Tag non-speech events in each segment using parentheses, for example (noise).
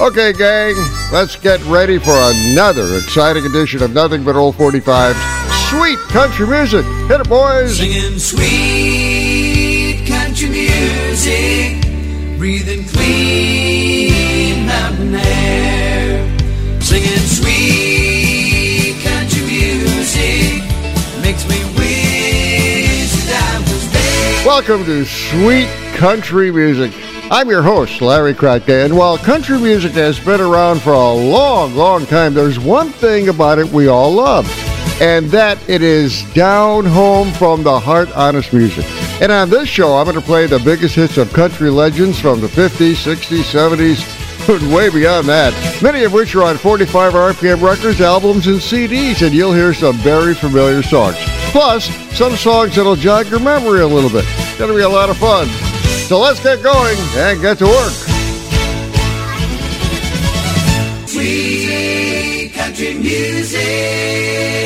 Okay, gang, let's get ready for another exciting edition of Nothing But Old 45's Sweet Country Music. Hit it, boys! Singing sweet country music, breathing clean mountain air. Singing sweet country music makes me wish that I was there. Welcome to Sweet Country Music. I'm your host, Larry Kratka, and while country music has been around for a long, long time, there's one thing about it we all love, and that it is down home from the heart honest music. And on this show, I'm going to play the biggest hits of country legends from the 50s, 60s, 70s, and way beyond that. Many of which are on 45 RPM records, albums, and CDs, and you'll hear some very familiar songs. Plus, some songs that'll jog your memory a little bit. To be a lot of fun. So let's get going and get to work. Sweet country music.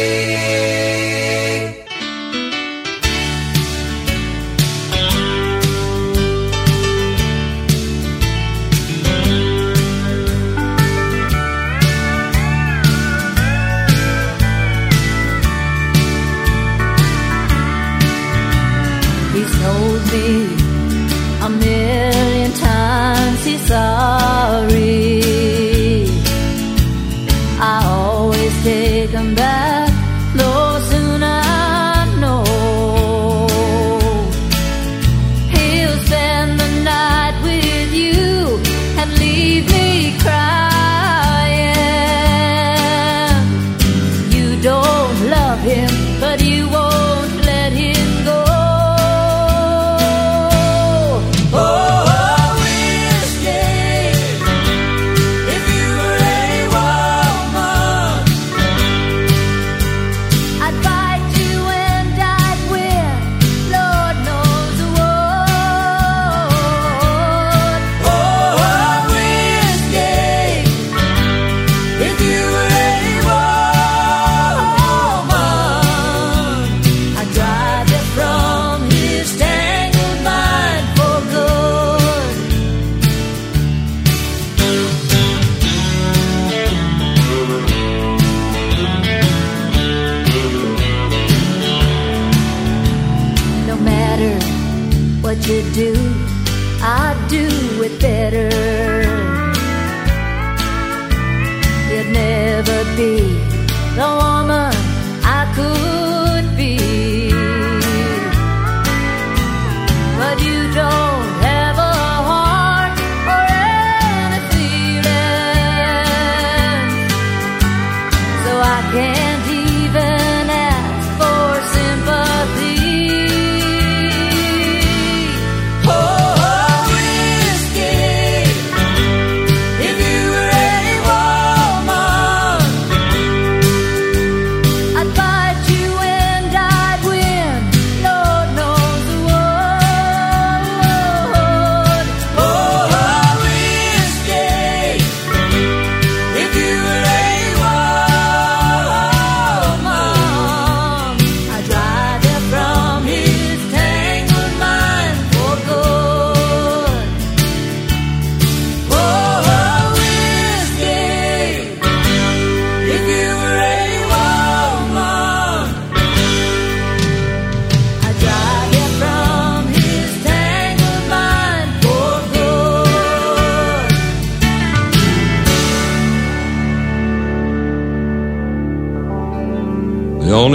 Him, but you won't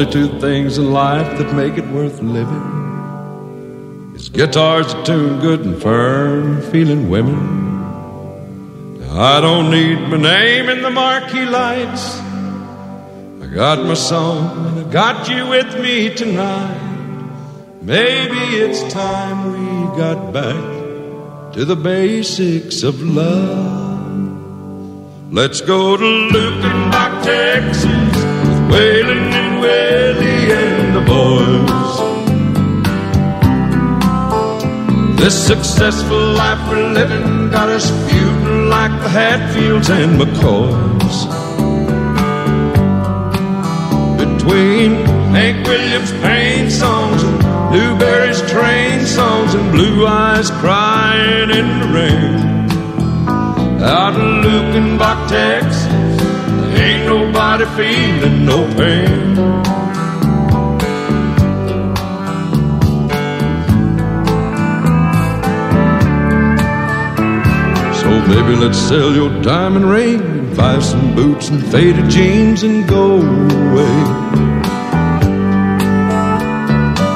only two things in life that make it worth living is guitars that tune good and firm feeling women. I don't need my name in the marquee lights. I got my song and I got you with me tonight. Maybe it's time we got back to the basics of love. Let's go to Luckenbach, Texas, with Waylon Willie and the boys. This successful life we're living got us feuding like the Hatfields and McCoys. Between Hank Williams' pain songs and Newbury's train songs and blue eyes crying in the rain. Out in Luckenbach, Texas, nobody feeling no pain. So, baby, let's sell your diamond ring buy some boots and faded jeans and go away.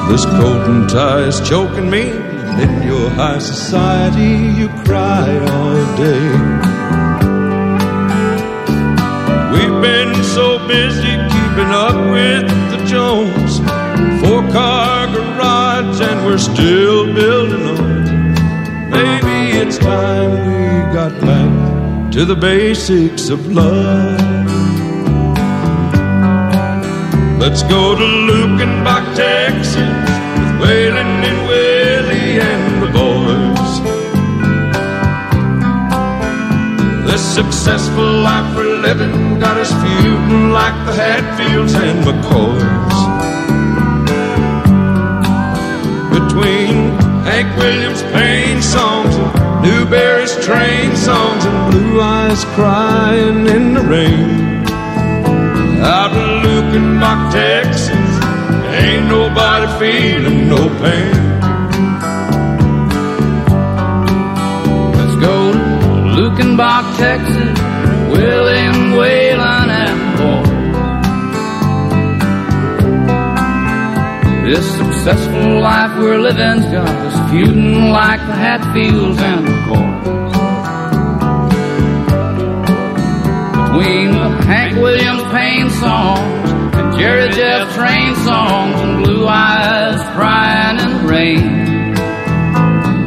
This coat and tie is choking me, in your high society you cry all day. So busy keeping up with the Jones, four car garage, and we're still building on. Maybe it's time we got back to the basics of love. Let's go to Luckenbach, Texas, with Waylon This successful life we're living got us feuding like the Hatfields and McCoys. Between Hank Williams' pain songs and Newbury's train songs and Blue Eyes crying in the rain. Out in Luckenbach, Texas, ain't nobody feeling no pain. Texas, William Whalen and boy. This successful life we're living's got us feuding like the Hatfields and McCoys. Between the Hank Williams pain songs and Jerry Jeff train songs and Blue Eyes crying in the rain.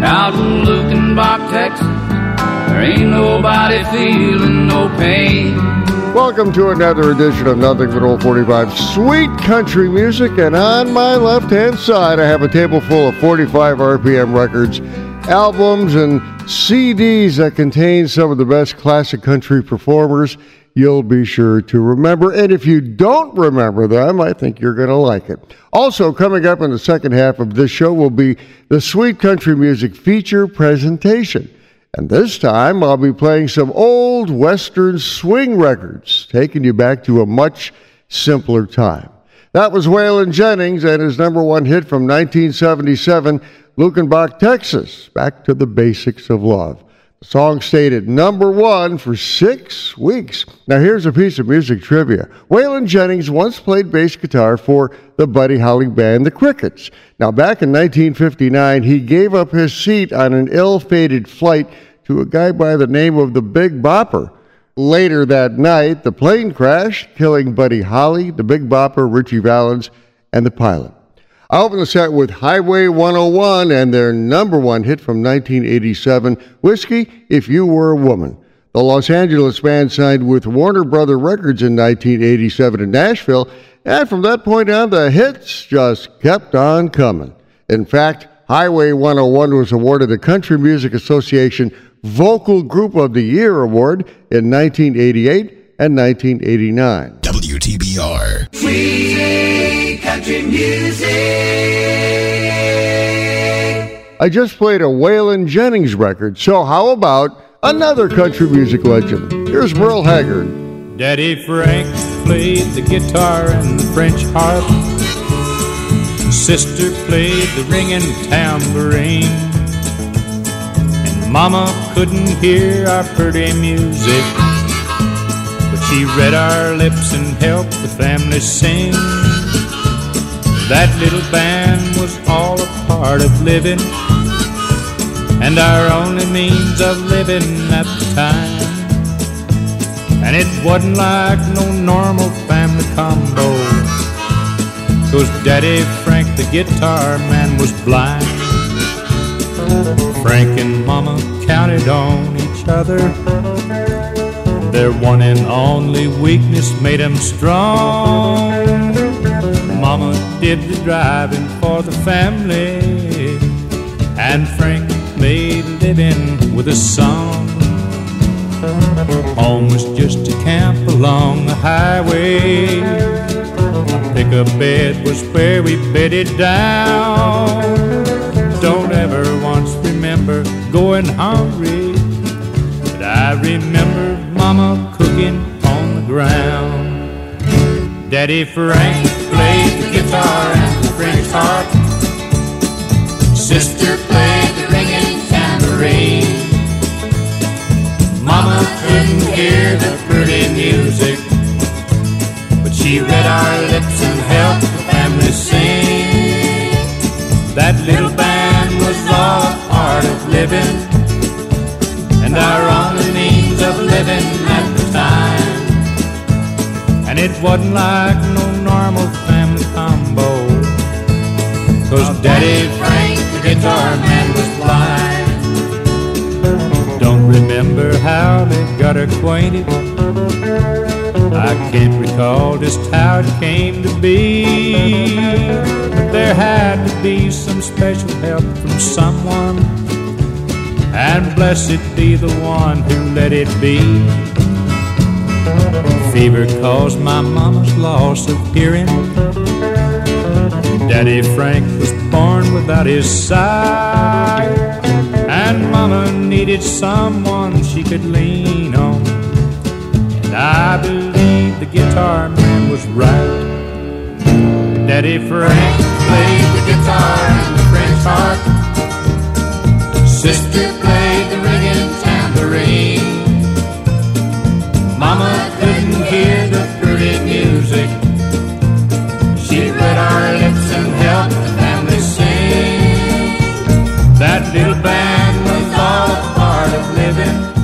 Out in Luckenbach, Texas, there ain't nobody feeling no pain. Welcome to another edition of Nothing But Old 45 Sweet Country Music. And on my left hand side, I have a table full of 45 RPM records, albums, and CDs that contain some of the best classic country performers you'll be sure to remember. And if you don't remember them, I think you're going to like it. Also, coming up in the second half of this show will be the Sweet Country Music feature presentation. And this time I'll be playing some old Western swing records, taking you back to a much simpler time. That was Waylon Jennings and his number one hit from 1977, Luckenbach, Texas, Back to the Basics of Love. Song stayed at number one for six weeks. Now, here's a piece of music trivia. Waylon Jennings once played bass guitar for the Buddy Holly band, the Crickets. Now, back in 1959, he gave up his seat on an ill fated flight to a guy by the name of the Big Bopper. Later that night, the plane crashed, killing Buddy Holly, the Big Bopper, Ritchie Valens, and the pilot. I open the set with Highway 101 and their number one hit from 1987, Whiskey If You Were a Woman. The Los Angeles band signed with Warner Brother Records in 1987 in Nashville, and from that point on, the hits just kept on coming. In fact, Highway 101 was awarded the Country Music Association Vocal Group of the Year award in 1988 and 1989. WTBR. Sweet country music. I just played a Waylon Jennings record, so how about another country music legend? Here's Merle Haggard. Daddy Frank played the guitar and the French harp. Sister played the ringing tambourine. And Mama couldn't hear our pretty music. She read our lips and helped the family sing. That little band was all a part of living. And our only means of living at the time. And it wasn't like no normal family combo. Cause Daddy Frank, the guitar man, was blind. Frank and Mama counted on each other. Their one and only weakness made them strong. Mama did the driving for the family. And Frank made a living with a song. Home was just a camp along the highway. Pickup bed was where we bedded down. Don't ever once remember going hungry. But I remember Mama cooking on the ground. Daddy Frank played the guitar and the French harp. Sister played the ringing tambourine. Mama couldn't hear the pretty music, but she read our lips and helped the family sing. That little band was all part of living, and our it wasn't like no normal family combo, cause Daddy Frank, the guitar man, was blind. Don't remember how they got acquainted. I can't recall just how it came to be. There had to be some special help from someone. And blessed be the one who let it be. Fever caused my mama's loss of hearing. Daddy Frank was born without his sight. And mama needed someone she could lean on. And I believe the guitar man was right. Daddy Frank played the guitar and the French harp. Sister living,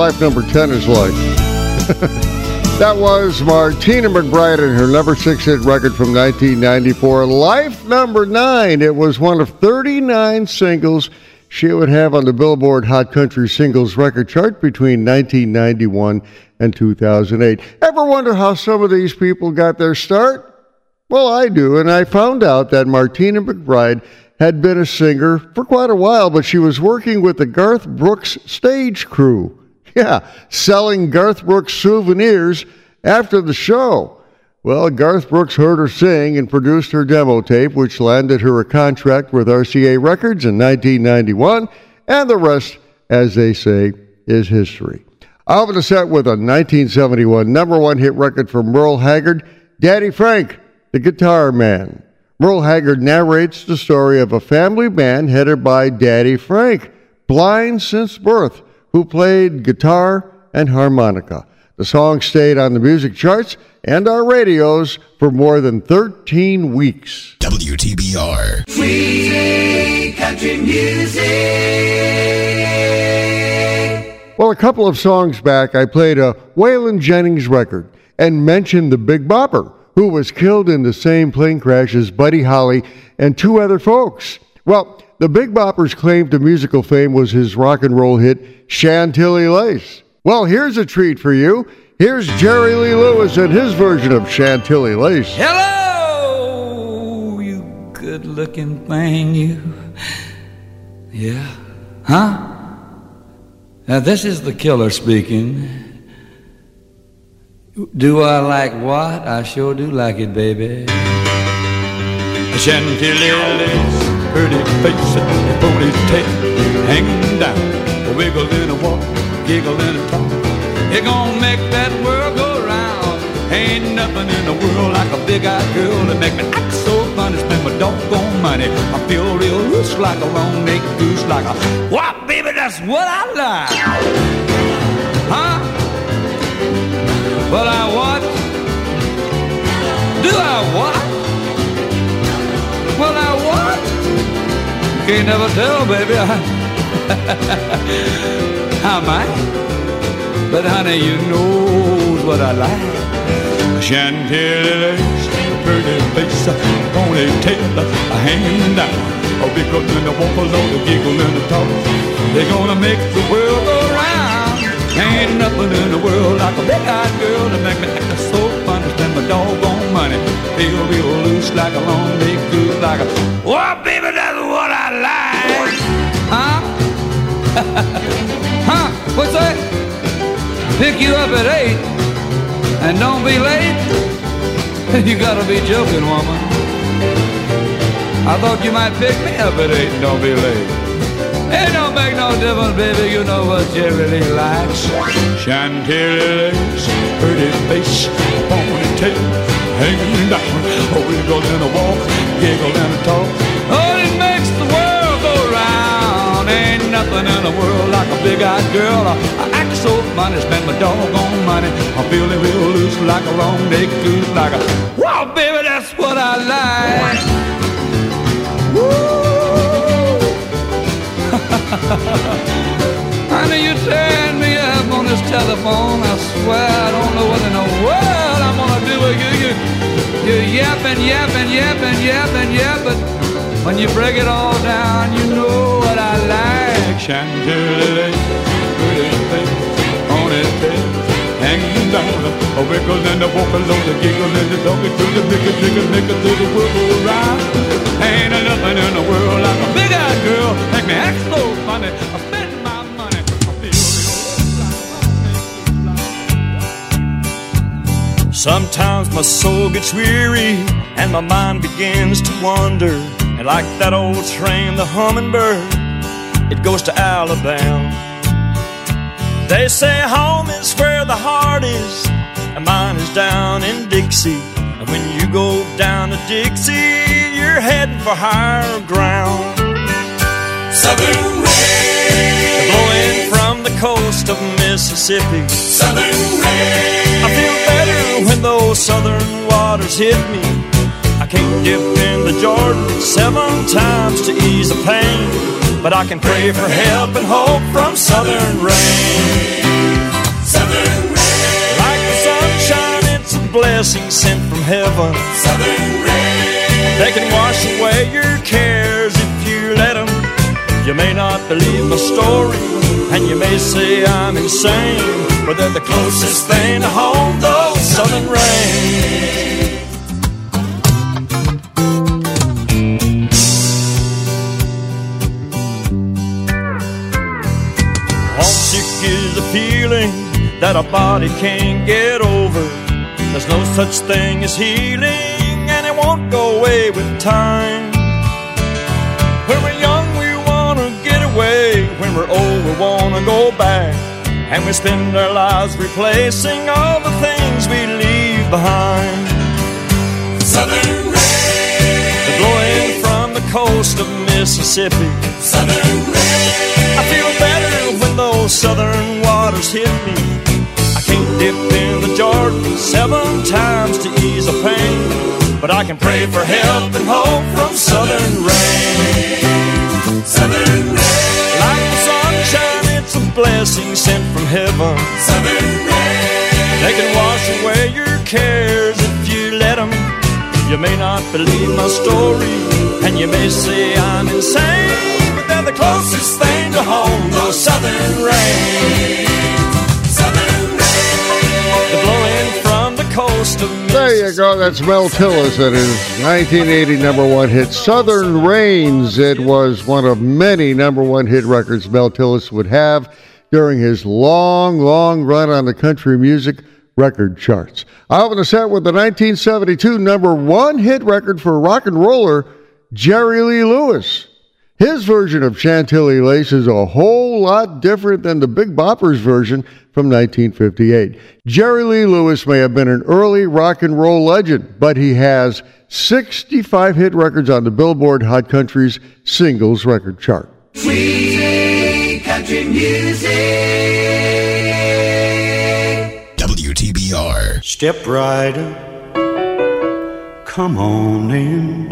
life number 10 is like. (laughs) that was Martina McBride and her number six hit record from 1994. Life number nine. It was one of 39 singles she would have on the Billboard Hot Country Singles Record Chart between 1991 and 2008. Ever wonder how some of these people got their start? Well, I do, and I found out that Martina McBride had been a singer for quite a while, but she was working with the Garth Brooks stage crew. Yeah, selling Garth Brooks souvenirs after the show. Well, Garth Brooks heard her sing and produced her demo tape, which landed her a contract with RCA Records in 1991, and the rest, as they say, is history. Open the set with a 1971 number one hit record from Merle Haggard, Daddy Frank, the Guitar Man. Merle Haggard narrates the story of a family band headed by Daddy Frank, blind since birth, who played guitar and harmonica. The song stayed on the music charts and our radios for more than 13 weeks. WTBR. Free country music. Well, a couple of songs back, I played a Waylon Jennings record and mentioned the Big Bopper who was killed in the same plane crash as Buddy Holly and two other folks. Well, the Big Bopper's claim to musical fame was his rock and roll hit, Chantilly Lace. Well, here's a treat for you. Here's Jerry Lee Lewis and his version of Chantilly Lace. Hello, you good looking thing, you. Yeah? Huh? Now, this is the killer speaking. Do I like what? I sure do like it, baby. Chantilly lace, pretty face, ponytail hanging down, a wiggle in a walk, giggle in a talk. It gonna make that world go round. Ain't nothing in the world like a big-eyed girl that make me act so funny, spend my doggone money. I feel real loose like a long-necked goose, like a wow, baby, that's what I like. Huh? Well, I what? Do I what? Can't never tell, baby. (laughs) I might. But honey, you know what I like. Chantilly pretty face, a ponytail, hanging down. A in the walk along, the giggle and the talk. They're gonna make the world go round. Ain't nothing in the world like a big-eyed girl to make me act so fun to spend my doggone money. Feel real loose like a long (laughs) huh? What's that? Pick you up at eight and don't be late. (laughs) you gotta be joking, woman. I thought you might pick me up at eight and don't be late. It don't make no difference, baby, you know what Jerry Lee likes. Chantilly lace, pretty face, ponytail, hanging down, a wiggle and a walk, giggle and talk. Nothing in the world like a big-eyed girl. I, act so funny, spend my doggone money. I'm feeling real loose like a long-necked goose, like a, wow, baby, that's what I like. Woo! (laughs) Honey, you tearing me up on this telephone. I swear I don't know what in the world I'm gonna do with you. You, you're yapping, yapping, yapping, yapping, yapping. When you break it all down, you know what I like. Thing on his tail, hanging down. A wiggle and a walk along, the giggle and the dog, do the nigga, nigga, nigga, do the wiggle around. Ain't nothing in the world like a big-eyed girl, make me act so funny. Sometimes my soul gets weary and my mind begins to wander. And like that old train, the hummingbird, goes to Alabama. They say home is where the heart is, and mine is down in Dixie. And when you go down to Dixie, you're heading for higher ground. Southern rain, blowing from the coast of Mississippi. Southern rain. I feel better when those southern waters hit me. I can't dip in the Jordan seven times to ease the pain. But I can pray for help and hope from southern rain. Southern rain, Like the sunshine, it's a blessing sent from heaven. southern rain, They can wash away your cares if you let them. You may not believe my story, and you may say I'm insane, but they're the closest thing to home, those southern rain. That a body can't get over. There's no such thing as healing, and it won't go away with time. When we're young, we wanna get away. When we're old, we wanna go back. And we spend our lives replacing all the things we leave behind. southern rain, The blowing from the coast of Mississippi. southern rain, I feel better when those southern waters hit me. Dip in the Jordan seven times to ease the pain, but I can pray for help and hope from southern rain. southern rain, Like the sunshine, it's a blessing sent from heaven. southern rain, They can wash away your cares if you let them. You may not believe my story, and you may say I'm insane, but they're the closest thing to home, those southern rain. You go. That's Mel Tillis and his 1980 number one hit, Southern Rains. It was one of many number one hit records Mel Tillis would have during his long, long run on the country music record charts. I open the set with the 1972 number one hit record for rock and roller, Jerry Lee Lewis. His version of Chantilly Lace is a whole lot different than the Big Bopper's version from 1958. Jerry Lee Lewis may have been an early rock and roll legend, but he has 65 hit records on the Billboard Hot Country's singles record chart. sweet country music. WTBR. Step right up, come on in.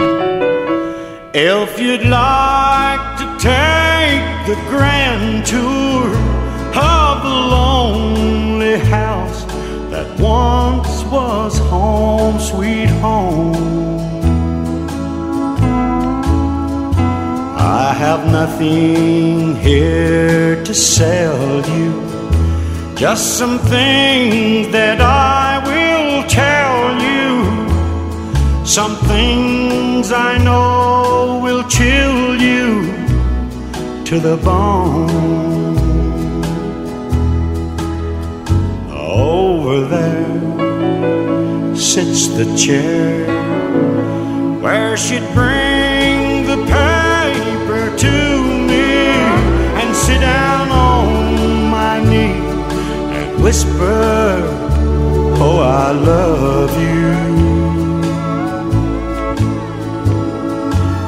If you'd like to take the grand tour of the lonely house that once was home, sweet home. I have nothing here to sell you. Just some things that I will tell you. Some things I know will chill you to the bone. Over there sits the chair where she'd bring the paper to me and sit down on my knee and whisper, Oh, I love you.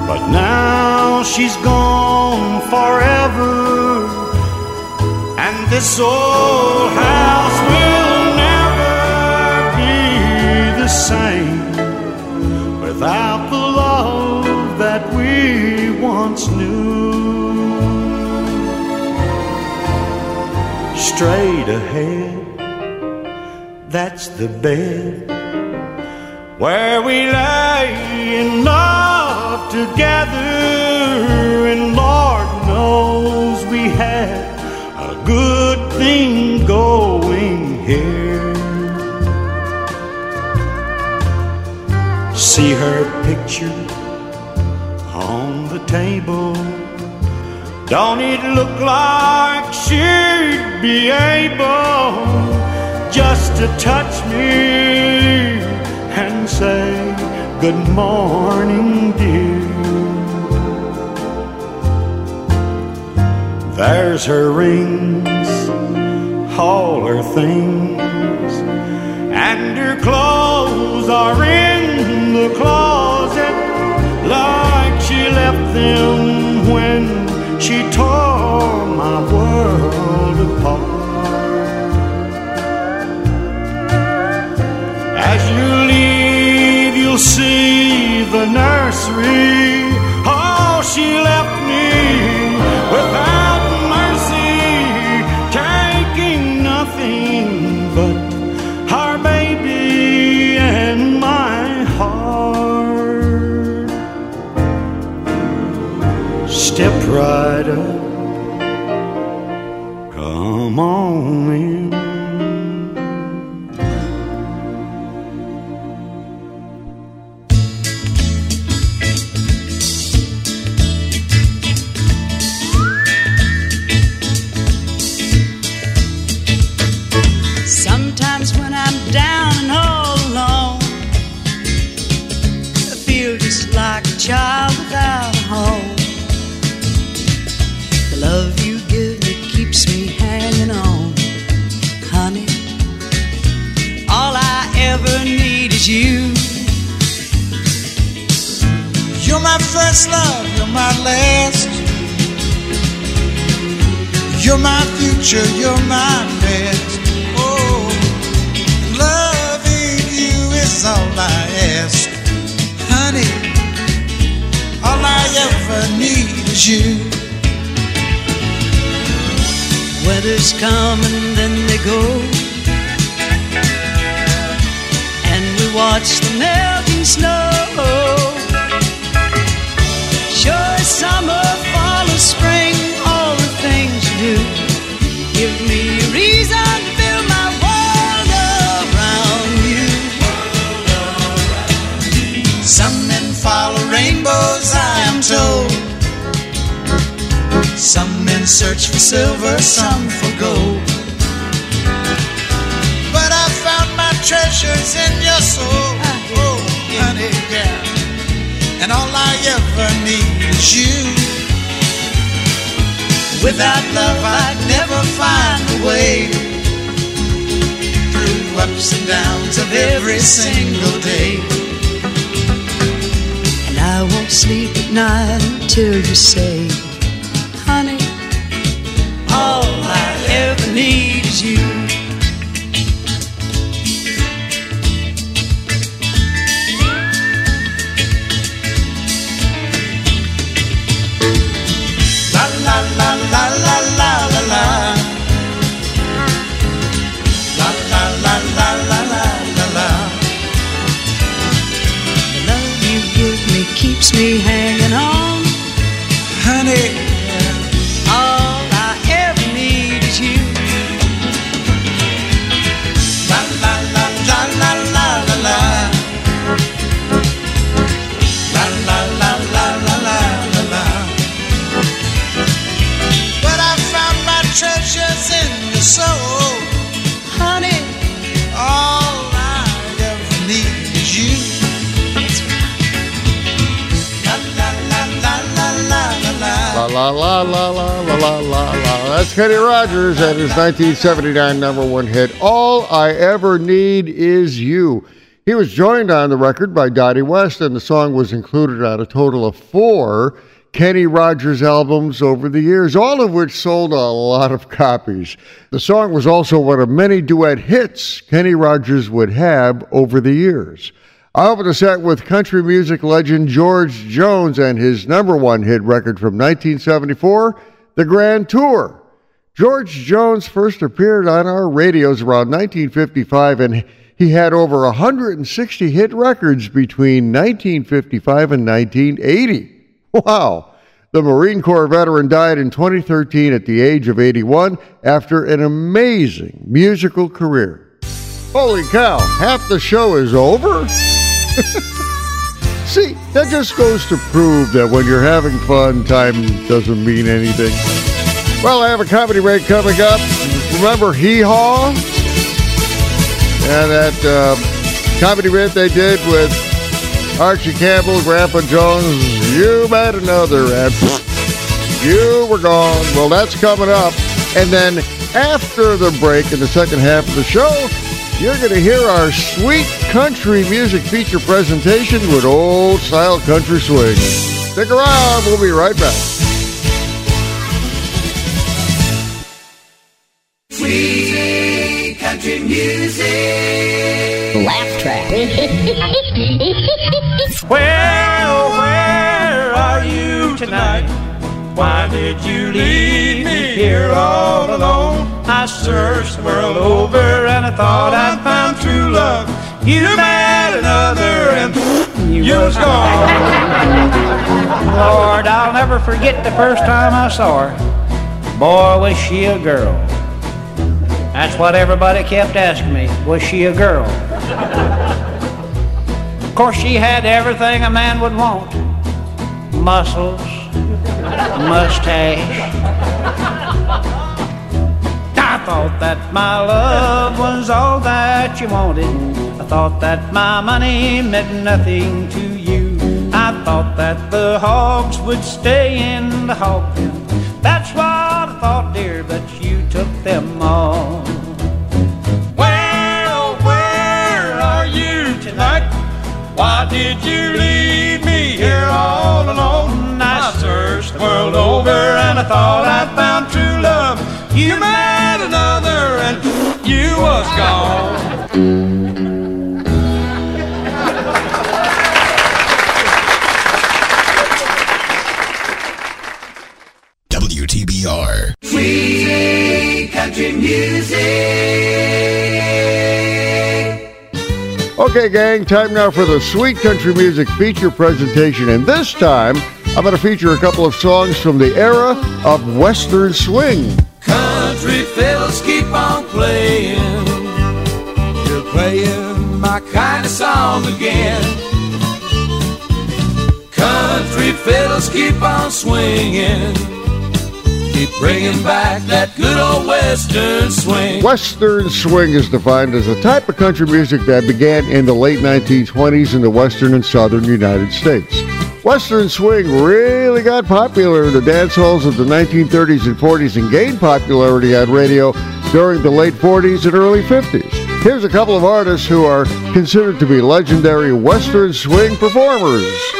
But now she's gone forever, and this old house will never be the same without the love that we once knew. Straight ahead, that's the bed where we lay in love together, and Lord knows we had a good thing going here. See her picture on the table. Don't it look like she'd be able just to touch me and say, Good morning, dear? There's her rings, all her things, and her clothes are in the closet like she left them when she tore my world apart. As you leave, you'll see the nursery. Oh, she left me step right up. Come on in. First love, you're my last. You're my future, you're my best. Oh, loving you is all I ask. Honey, all I ever need is you. Weathers come and then they go. And we watch the melting snow. Summer, fall, or spring, all the things you do give me a reason to build my world around you. Some men follow rainbows, I am told. Some men search for silver, some for gold. But I found my treasures in your soul. Ah, oh, honey, yeah. And all I ever need is you. Without love, I'd never find a way through ups and downs of every single day. And I won't sleep at night until you say, la la la la la la la. That's Kenny Rogers and his 1979 number one hit, All I Ever Need Is You. He was joined on the record by Dottie West, and the song was included on a total of four Kenny Rogers albums over the years, all of which sold a lot of copies. The song was also one of many duet hits Kenny Rogers would have over the years. I open the set with country music legend George Jones and his number one hit record from 1974, The Grand Tour. George Jones first appeared on our radios around 1955 and he had over 160 hit records between 1955 and 1980. Wow! The Marine Corps veteran died in 2013 at the age of 81 after an amazing musical career. Holy cow, half the show is over? (laughs) See, that just goes to prove that when you're having fun, time doesn't mean anything. Well, I have a comedy break coming up. Remember Hee Haw? And that uh, comedy bit they did with Archie Campbell, Grandpa Jones, you met another, and (laughs) you were gone. Well, that's coming up. And then after the break in the second half of the show, you're going to hear our sweet country music feature presentation with old style country swing. Stick around, we'll be right back. Sweet country music. Laugh track. Well, where are you tonight? Why did you leave me here all alone? I searched the world over and I thought I'd found true love. You met another and you was gone. Lord, I'll never forget the first time I saw her. Boy, was she a girl. That's what everybody kept asking me. Was she a girl? Of course, she had everything a man would want muscles, mustache. I thought that my love was all that you wanted. I thought that my money meant nothing to you. I thought that the hogs would stay in the hog pen. That's what I thought, dear, but you took them all. Well, where are you tonight? Why did you leave me here all alone? I searched the world over and I thought I found true love. You met gone. WTBR. Sweet country music. Okay, gang, time now for the Sweet Country Music feature presentation. And this time, I'm going to feature a couple of songs from the era of Western Swing. Country fiddles keep on playing. My kind of song again. Country fiddles keep on swinging. Keep bringing back that good old Western swing. Western swing is defined as a type of country music that began in the late 1920s in the western and southern United States. Western swing really got popular in the dance halls of the 1930s and 40s and gained popularity on radio during the late 40s and early 50s. Here's a couple of artists who are considered to be legendary Western swing performers.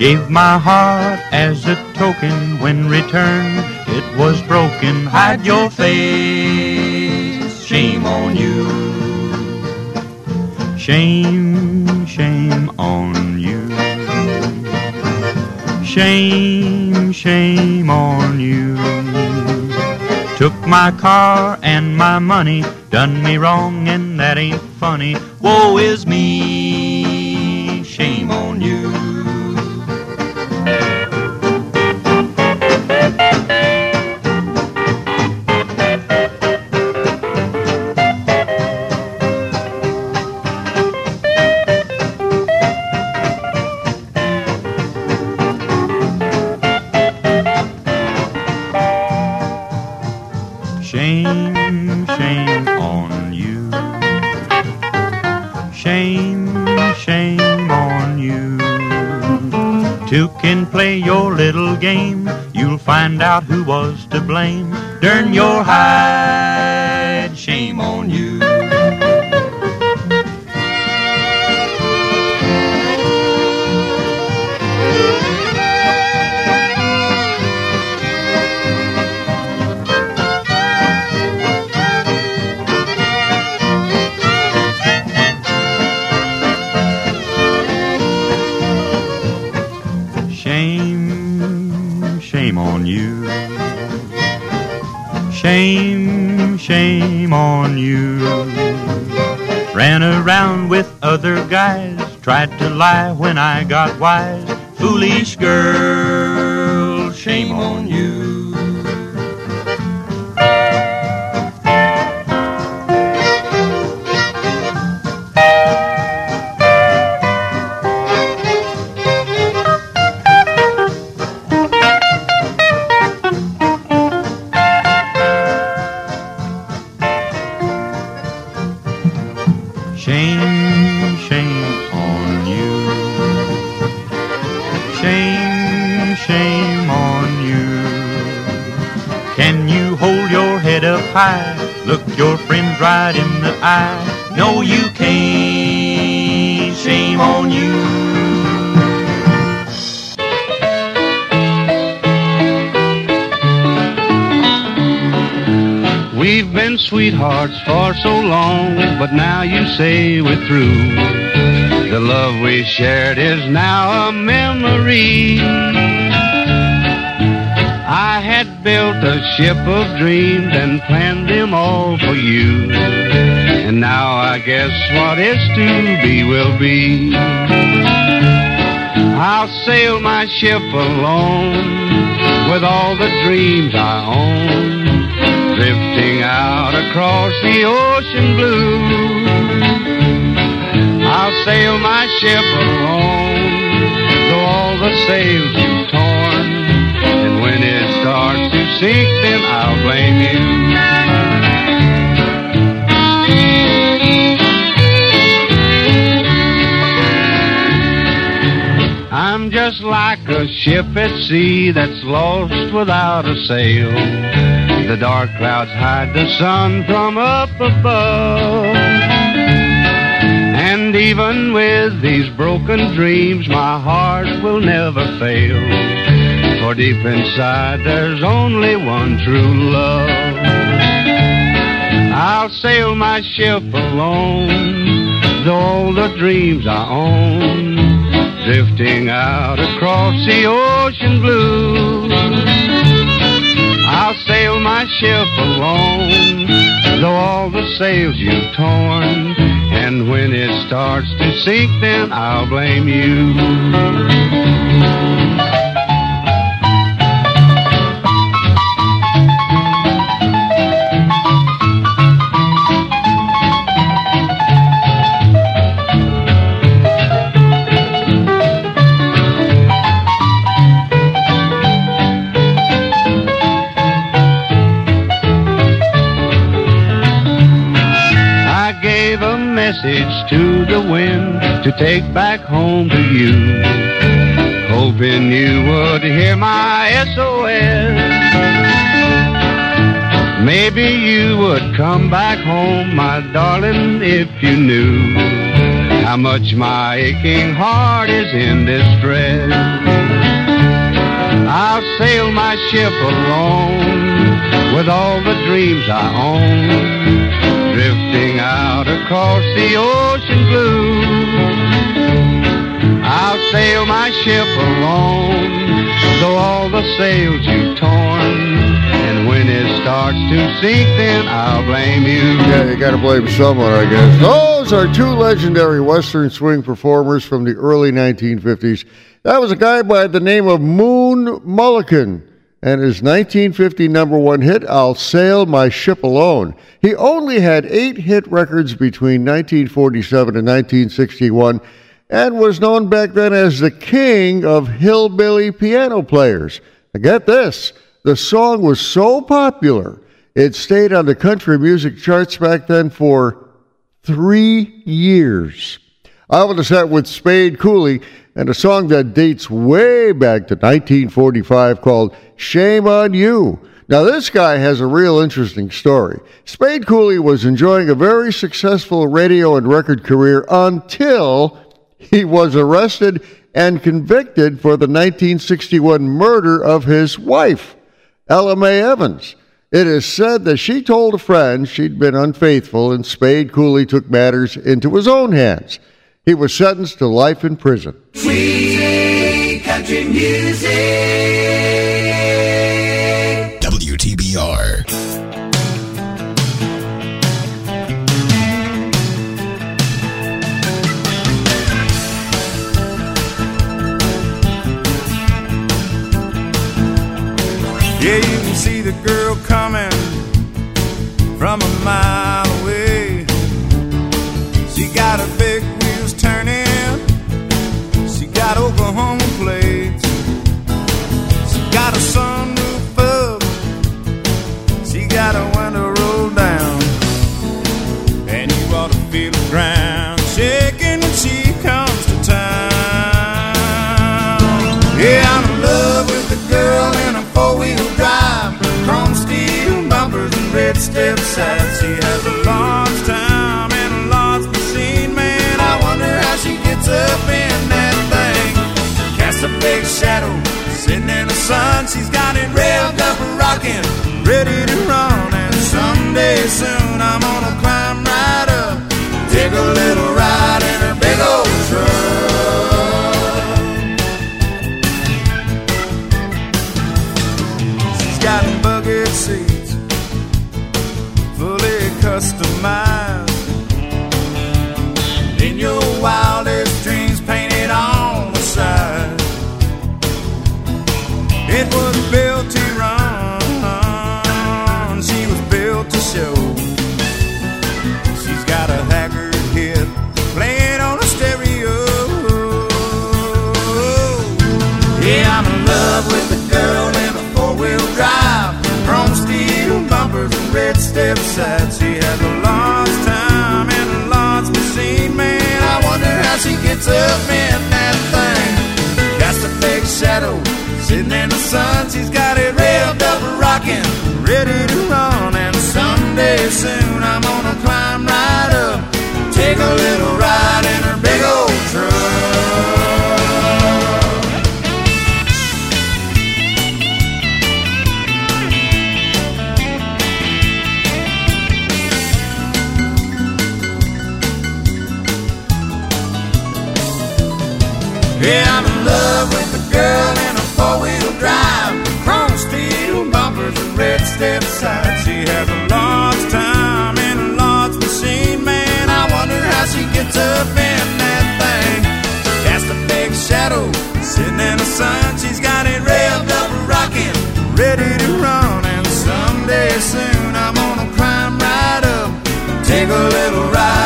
Gave my heart as a token when returned it was broken. Hide your face. Shame on you. Shame, shame on you. Shame, shame on you. Took my car and my money, done me wrong, and that ain't funny. Woe is me, shame on you. Game. You'll find out who was to blame. Darn your hide. Other guys, tried to lie when I got wise. Foolish girl, high? Look your friends right in the eye. No, you can't. Shame on you. We've been sweethearts for so long, but now you say we're through. The love we shared is now a memory. A ship of dreams and planned them all for you. And now I guess what is to be will be. I'll sail my ship alone with all the dreams I own, drifting out across the ocean blue. I'll sail my ship alone, though all the sails you've torn. Sink, then I'll blame you. I'm just like a ship at sea that's lost without a sail. The dark clouds hide the sun from up above. And even with these broken dreams, my heart will never fail. For deep inside, there's only one true love. I'll sail my ship alone, though all the dreams I own, drifting out across the ocean blue. I'll sail my ship alone, though all the sails you've torn. And when it starts to sink, then I'll blame you. Take back home to you, hoping you would hear my SOS. Maybe you would come back home, my darling, if you knew how much my aching heart is in distress. I'll sail my ship alone with all the dreams I own, drifting out across the ocean blue. Sail my ship alone, though all the sails you've torn. And when it starts to sink, then I'll blame you. Yeah, you got to blame someone, I guess. Those are two legendary Western swing performers from the early 1950s. That was a guy by the name of Moon Mullican and his 1950 number one hit, I'll Sail My Ship Alone. He only had eight hit records between 1947 and 1961 and was known back then as the king of hillbilly piano players. Now get this the song was so popular, it stayed on the country music charts back then for three years. I to start with Spade Cooley and a song that dates way back to 1945 called Shame on You. Now, this guy has a real interesting story. Spade Cooley was enjoying a very successful radio and record career until he was arrested and convicted for the 1961 murder of his wife, Ella Mae Evans. It is said that she told a friend she'd been unfaithful, and Spade Cooley took matters into his own hands. He was sentenced to life in prison. Sweet country music. Girl coming from a mile bumpers and red step sides. She has a large time and a large machine, man. I wonder how she gets up in that thing. Casts a big shadow sitting in the sun. She's got it revved up, rocking, ready to run. Up in that thing. Cast a big shadow sitting in the sun. She's got it revved up, rocking, ready to run. And someday soon I'm gonna step sides. She has a large time and a large machine, man. I wonder how she gets up in that thing. Cast a big shadow sitting in the sun. She's got it revved up, rocking, ready to run. And someday soon I'm gonna climb right up, take a little ride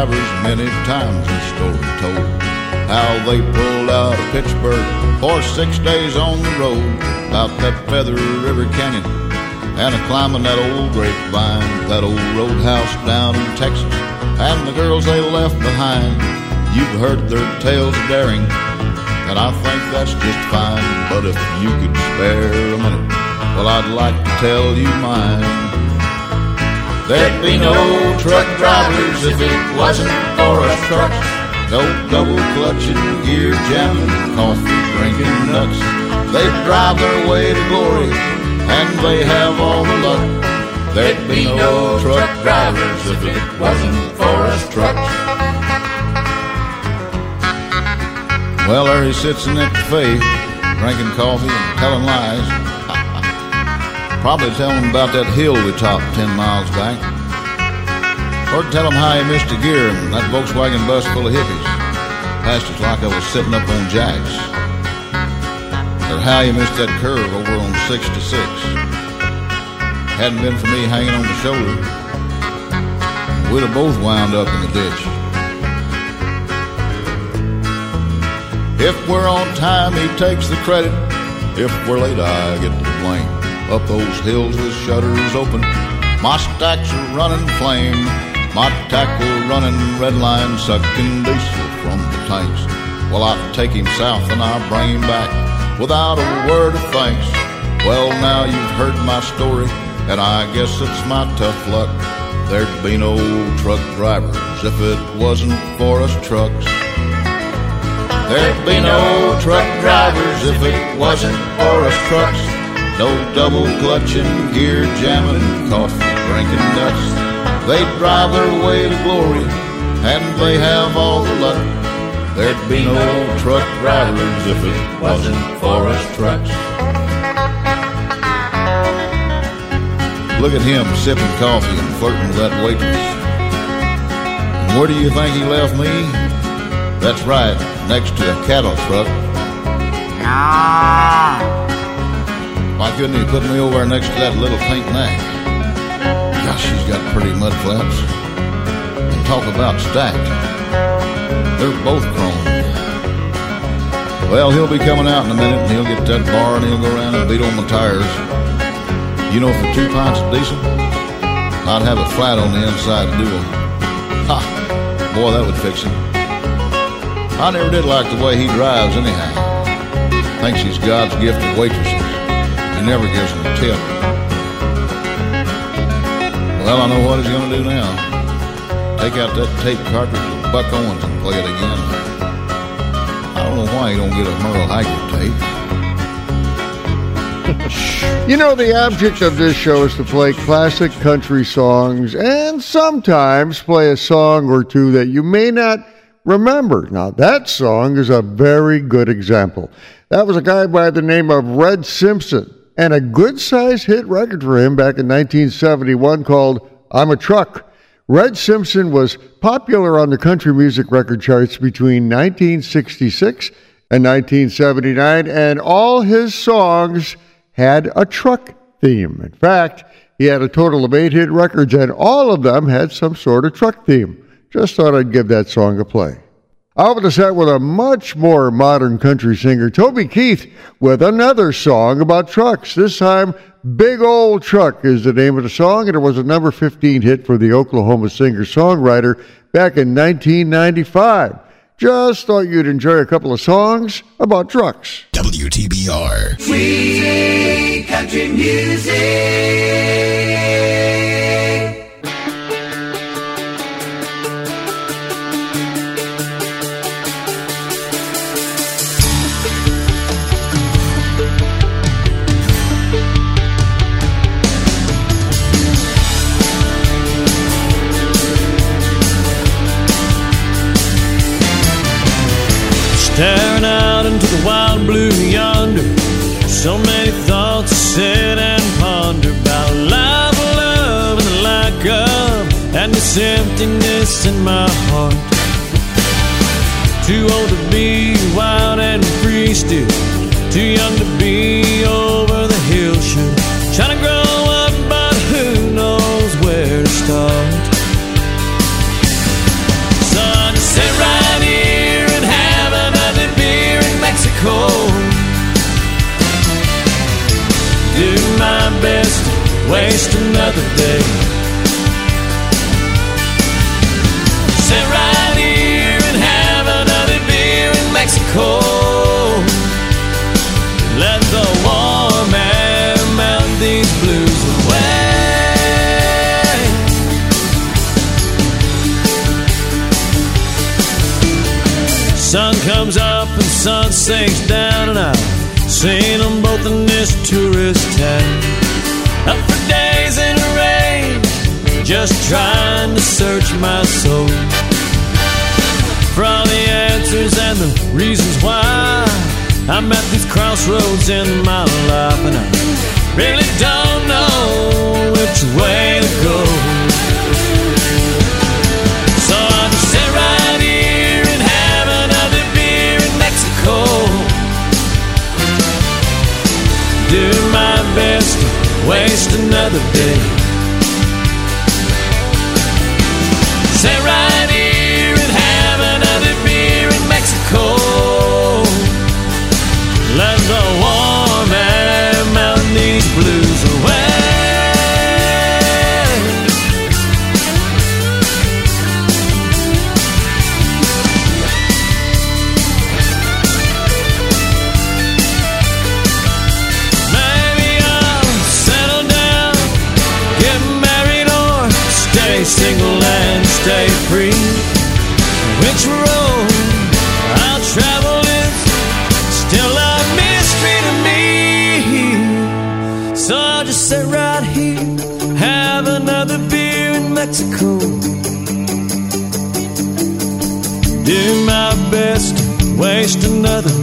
drivers many times and stories told. How they pulled out of Pittsburgh for six days on the road. About that Feather River Canyon and a climbing that old grapevine. That old roadhouse down in Texas and the girls they left behind. You've heard their tales of daring and I think that's just fine. But if you could spare a minute, well, I'd like to tell you mine. There'd be no truck drivers if it wasn't for us trucks. No double clutching, gear jamming, coffee drinking nuts. They drive their way to glory, and they have all the luck. There'd be no truck drivers if it wasn't for us trucks. Well, there he sits in that cafe, drinking coffee and telling lies. Probably tell him about that hill we topped ten miles back. Or tell him how he missed a gear in that Volkswagen bus full of hippies. Passed us like I was sitting up on jacks. Or how he missed that curve over on 66. Hadn't been for me hanging on the shoulder, we'd have both wound up in the ditch. If we're on time, he takes the credit. If we're late, I get the blame. Up those hills with shutters open, my stacks are running flame. My tackle running red line, sucking diesel from the tanks. Well, I take him south and I bring him back without a word of thanks. Well, now you've heard my story, and I guess it's my tough luck. There'd be no truck drivers if it wasn't for us trucks. There'd be no truck drivers if it wasn't for us trucks. No double clutching, gear jamming, coffee drinking nuts. They drive their way to glory, and they have all the luck. There'd be no truck drivers if it wasn't for us trucks. Look at him sipping coffee and flirting with that waitress. And where do you think he left me? That's right, next to a cattle truck. Why couldn't he put me over next to that little pink neck? Gosh, she's got pretty mud flaps. And talk about stacked. They're both chrome. Well, he'll be coming out in a minute, and he'll get that bar, and he'll go around and beat on the tires. You know, for two pints of diesel, I'd have it flat on the inside to do it. Ha! Boy, that would fix him. I never did like the way he drives, anyhow. Thinks he's God's gift to waitresses. He never gives them a tip. Well, I know what he's going to do now. Take out that tape cartridge of Buck Owens and play it again. I don't know why he don't get a Merle Haggard tape. (laughs) You know, the object of this show is to play classic country songs and sometimes play a song or two that you may not remember. Now, that song is a very good example. That was a guy by the name of Red Simpson and a good sized hit record for him back in 1971 called I'm a Truck. Red Simpson was popular on the country music record charts between 1966 and 1979, and all his songs had a truck theme. In fact, he had a total of eight hit records, and all of them had some sort of truck theme. Just thought I'd give that song a play. I'll open the set with a much more modern country singer, Toby Keith, with another song about trucks. This time, Big Old Truck is the name of the song, and it was a number 15 hit for the Oklahoma singer songwriter back in 1995. Just thought you'd enjoy a couple of songs about trucks. WTBR. Sweet country music. Of, and this emptiness in my heart. Too old to be wild and free still. Too young to be over the hill should Trying to grow up, but who knows where to start. So I just sit right here and have another beer in Mexico. Do my best to waste another day. Mexico. Let the warm air melt these blues away. Sun comes up and sun sinks down, and I've seen them both in this tourist town. Up for days in rain, just trying to search my soul answers and the reasons why I'm at these crossroads in my life, and I really don't know which way to go. So I'll just sit right here and have another beer in Mexico. Do my best to waste another day. Single and stay free. Which road I'll travel is still a mystery to me. So I'll just sit right here, have another beer in Mexico. Do my best waste another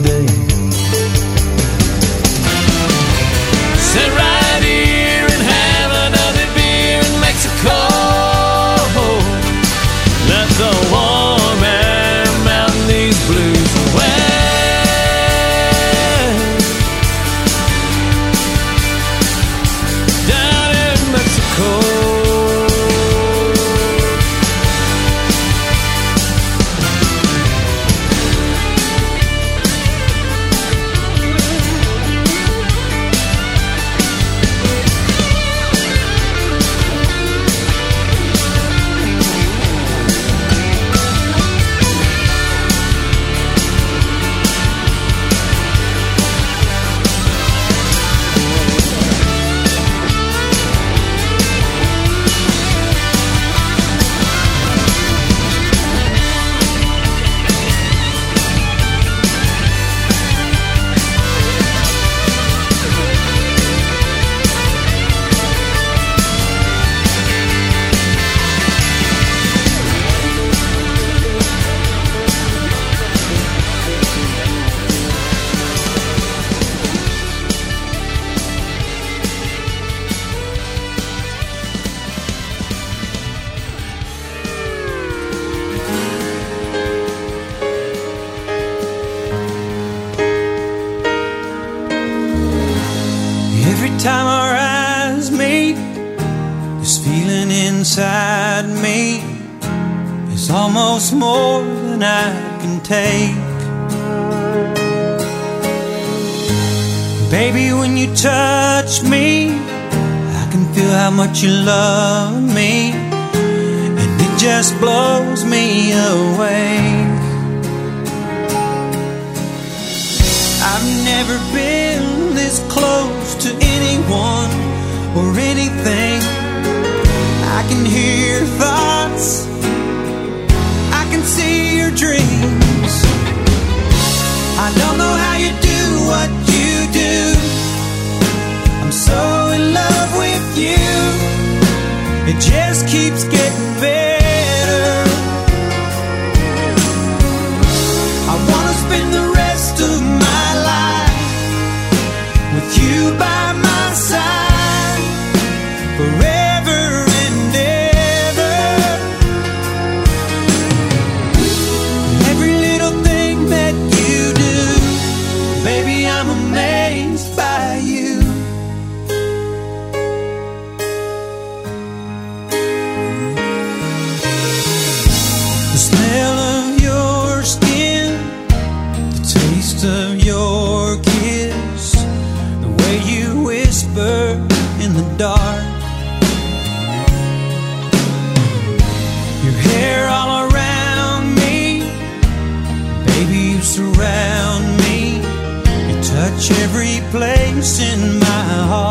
almost more than I can take. Baby, when you touch me, I can feel how much you love me, and it just blows me away. I've never been this close to anyone or anything. I can hear thoughts, dreams. I don't know how you do what you do. I'm so in love with you. It just keeps getting better. I wanna spend the rest of my life with you place in my heart.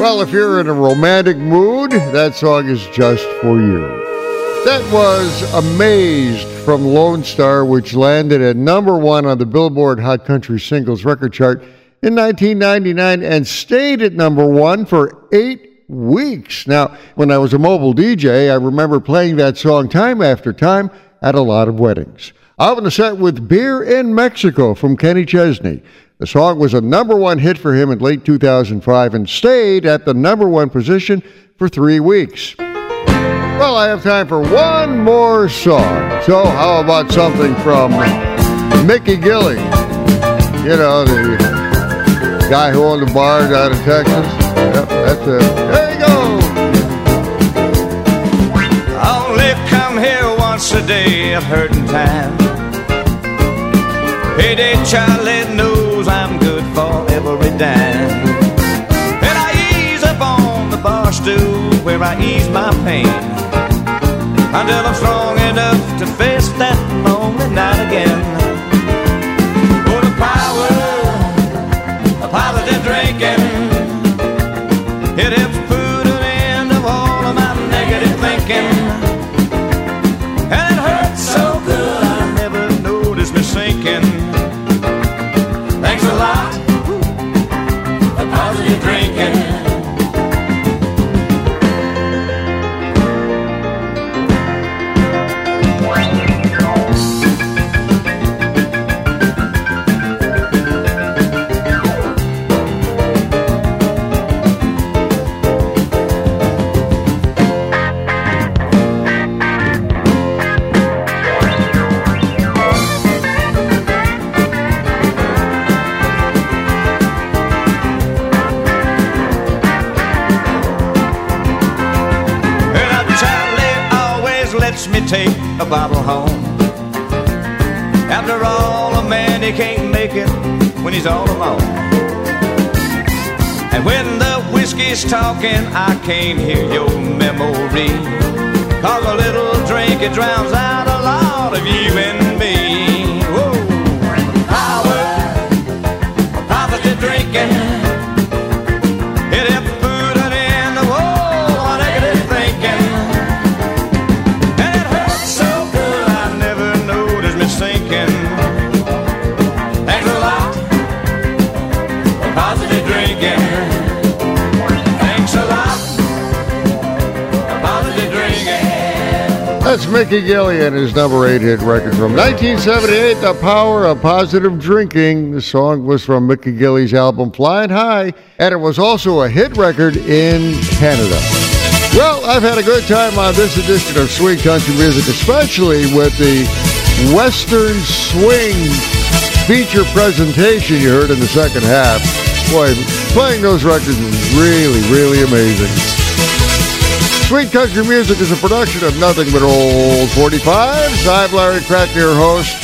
Well, if you're in a romantic mood, that song is just for you. That was Amazed from Lone Star, which landed at number one on the Billboard Hot Country Singles Record Chart in 1999 and stayed at number one for eight weeks. Now, when I was a mobile DJ, I remember playing that song time after time at a lot of weddings. Out on the set with Beer in Mexico from Kenny Chesney. The song was a number one hit for him in late 2005 and stayed at the number one position for three weeks. Well, I have time for one more song. So, how about something from Mickey Gilley? You know, the guy who owned the bar down in Texas. Yep, that's it. There you go. I only come here once a day of hurting time. Payday Charlie I'm good for every dime. And I ease up on the bar stool where I ease my pain. Until I'm strong enough to face the talking, I can't hear your memory. Cause a little drink, it drowns out a lot of you and Mickey Gillian, his number eight hit record from 1978, The Power of Positive Drinking. The song was from Mickey Gilley's album Flying High, and it was also a hit record in Canada. Well, I've had a good time on this edition of Swing Country Music, especially with the Western Swing feature presentation you heard in the second half. Boy, playing those records is really, really amazing. Sweet Country Music is a production of Nothing But Old 45s. I'm Larry Kratka, your host.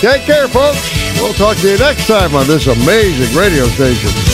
Take care, folks. We'll talk to you next time on this amazing radio station.